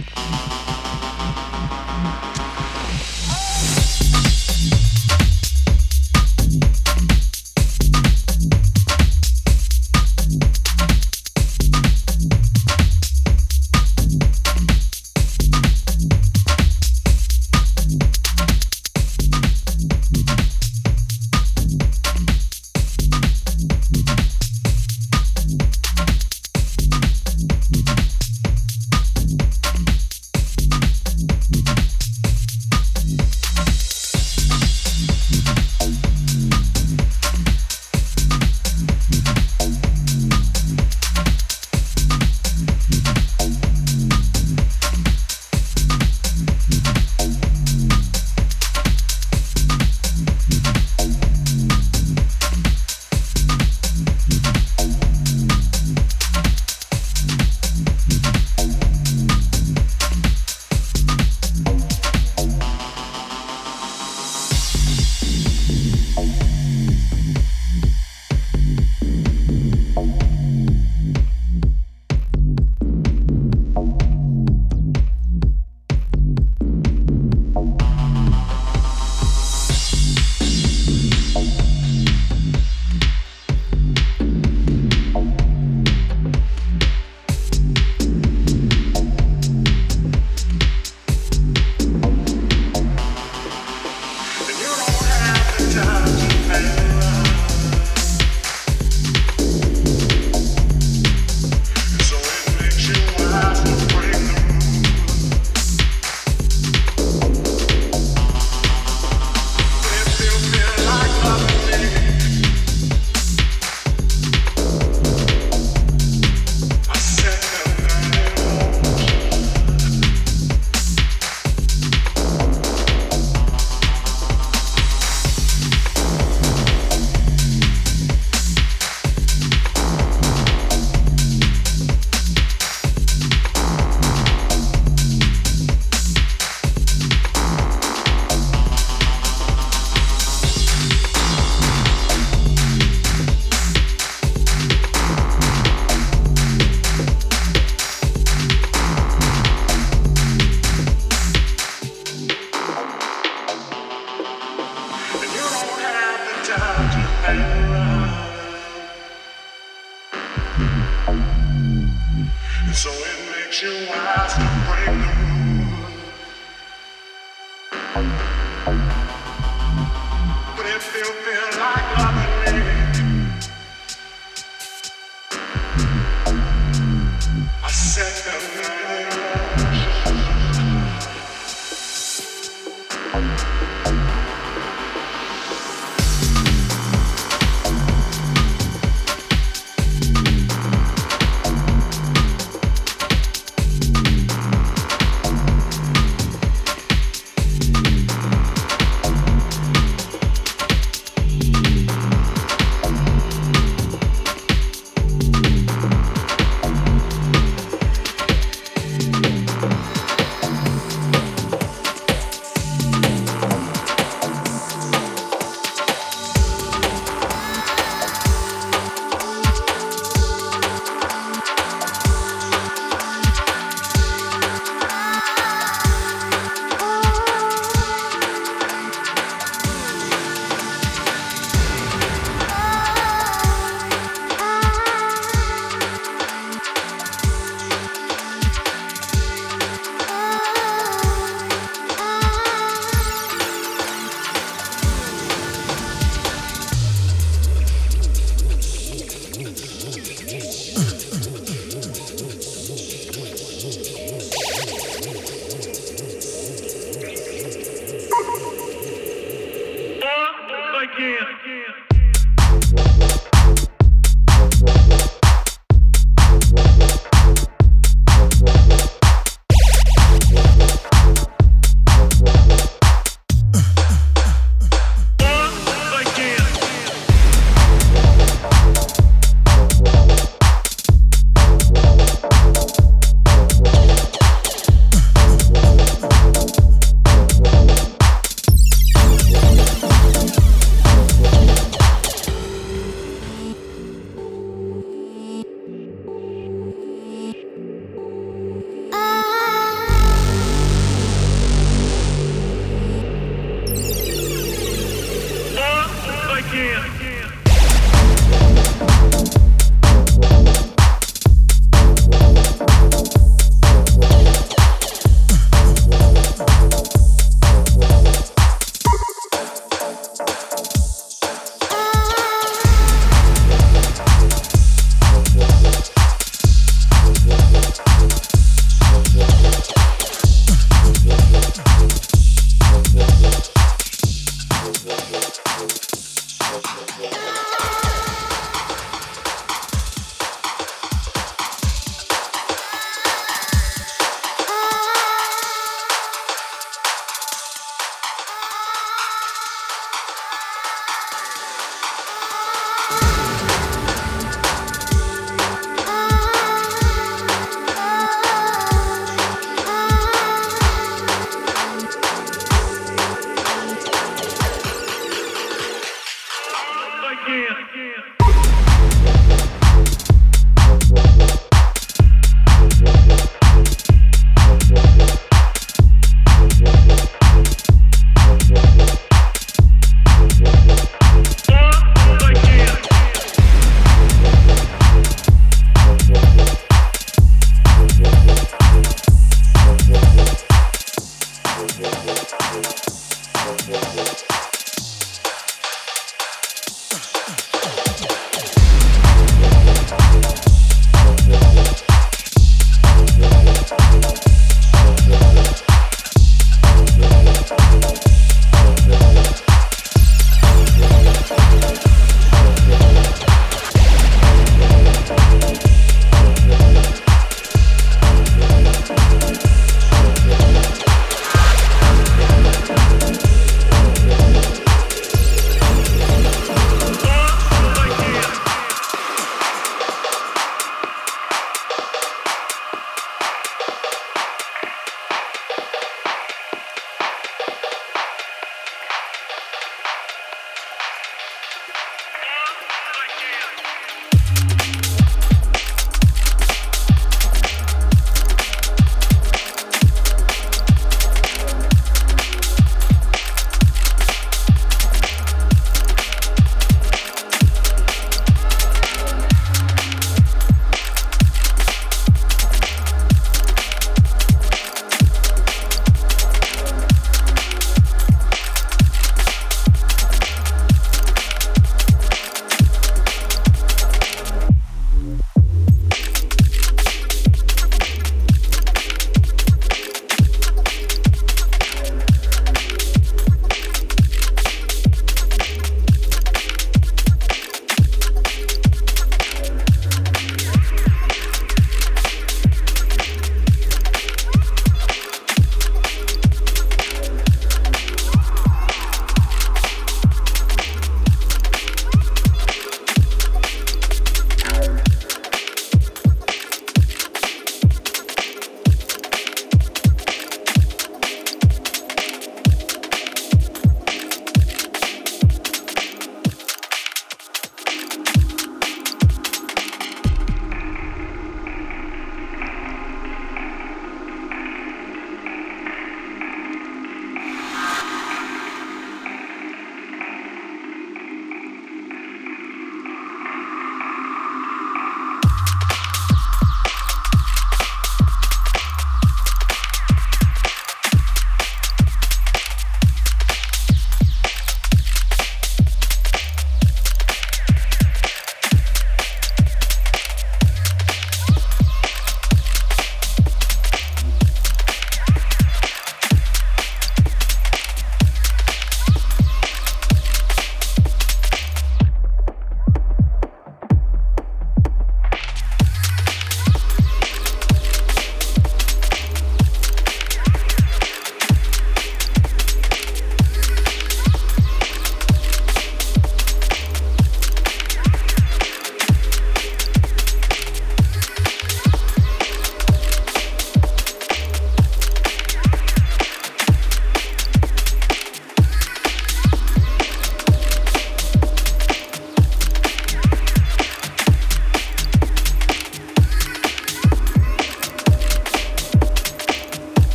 Mm-hmm. So it makes you wise to break the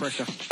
pressure.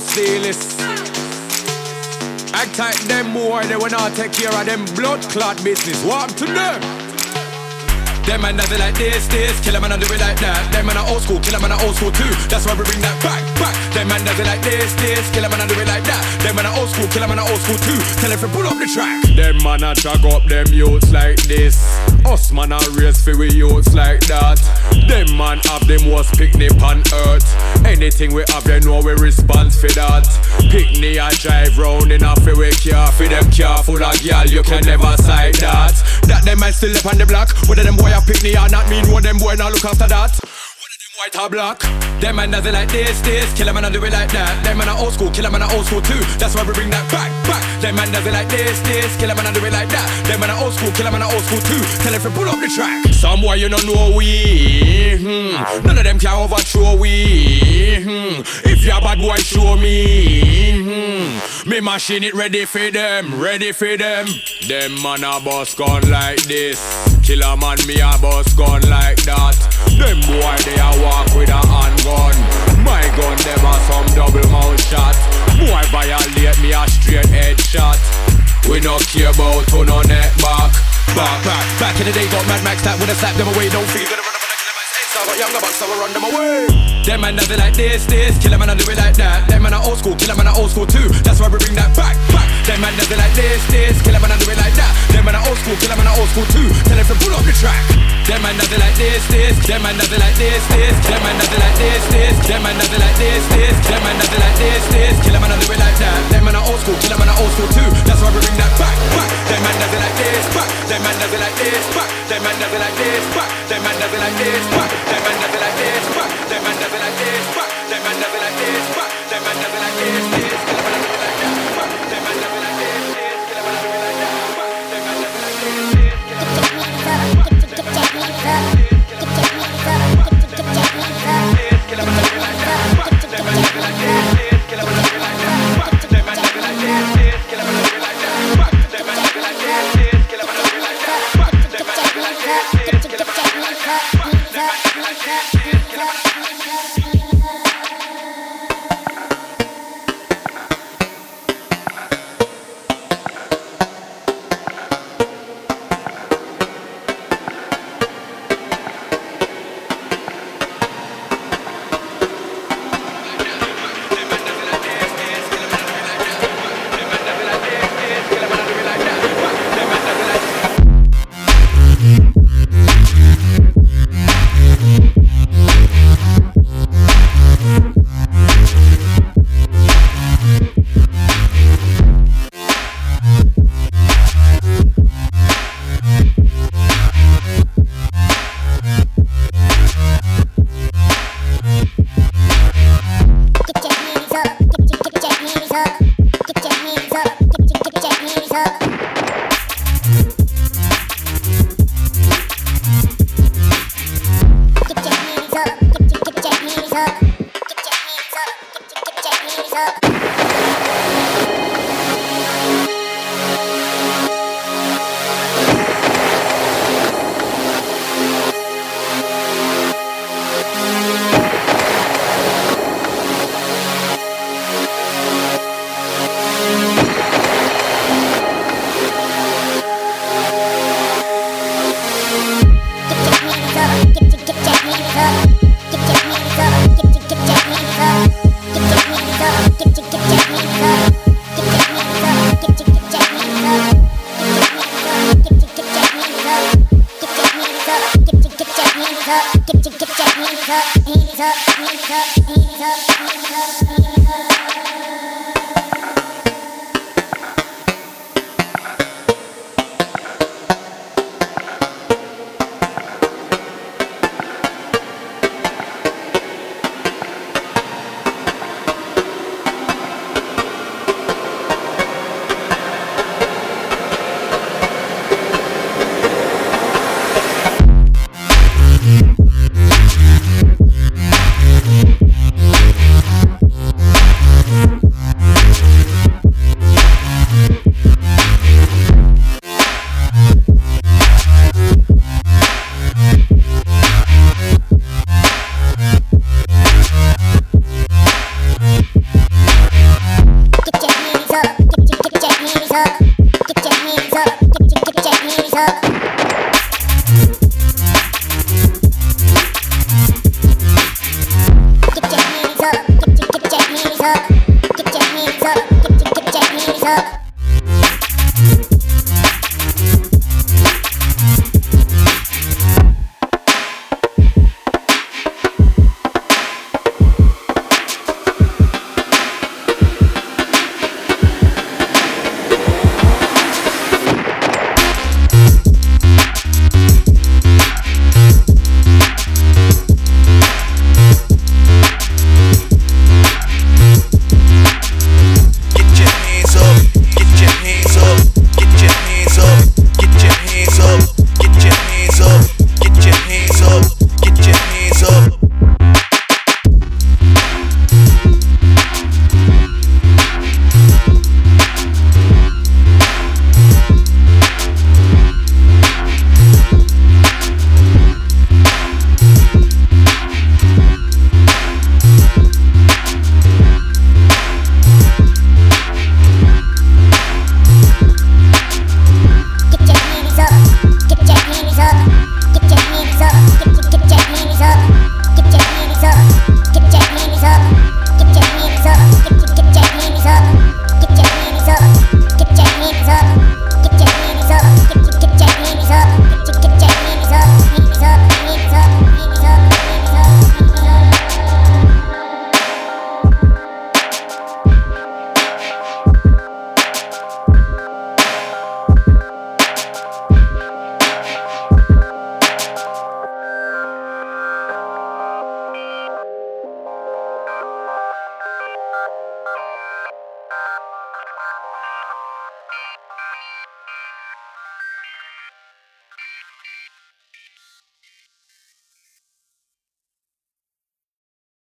Realest, blow. Act tight them more, they will not take care of them blood clot business. Walk to them. Them man it like this, this, kill a man and do it like that. Them man are old school, kill a man are old school too. That's why we bring that back, back. Them man it like this, this, kill a man and do it like that. Them man are old school, kill a man are old school too. Tell if you pull up the track. Them man a drag up them youths like this. Us man a race for we youths like that. Them man have the most picnic on earth. Anything we have, they know we response for that. Picnic I drive round in a freeway car. For them car full of gal, you can never sight that. That them man still up on the block. Whether them boy a pick me or not mean what them boy now look after that. White or them man does it like this, this. Kill a man and do it like that. Them man are old school, kill a man are old school too. That's why we bring that back, back. Them man does it like this, this. Kill a man and do it like that. Them man are old school, kill a man are old school too. Tell if you pull up the track. Some boy you don't know we. Hmm. None of them can overthrow we. Hmm. If you a bad boy, show me. Hmm. Me machine it ready for them, ready for them. Them man a boss gun like this. Killer man me a boss gun like that. Them boy they a walk with a handgun. My gun them a some double mouth shot. Boy violate me a straight head shot. We no care about who no neck back. Back, back, back in the day got Mad Max that would have slapped them away. Don't feel gonna run up I got younger bucks, so I run them away. Them man it like this, this. Kill a man and do it like that. Them man are old school, kill a man are old school too. That's why we bring that back, back. Them man it like this, this. Kill a man and do it like that. Them man are old school, kill a man are old school too. Tell if you pull up the track. Them man it like this, this. Them man it like this, this. Them man it like this, this. Them man it like this, this. Them man it like this, this. Kill a man do like that. Them man are old school, kill a man are old school too. That's why we bring that back, back. Them man it like this, back. Them man it like this, back. Them man it like this, back. Them man it like this, back.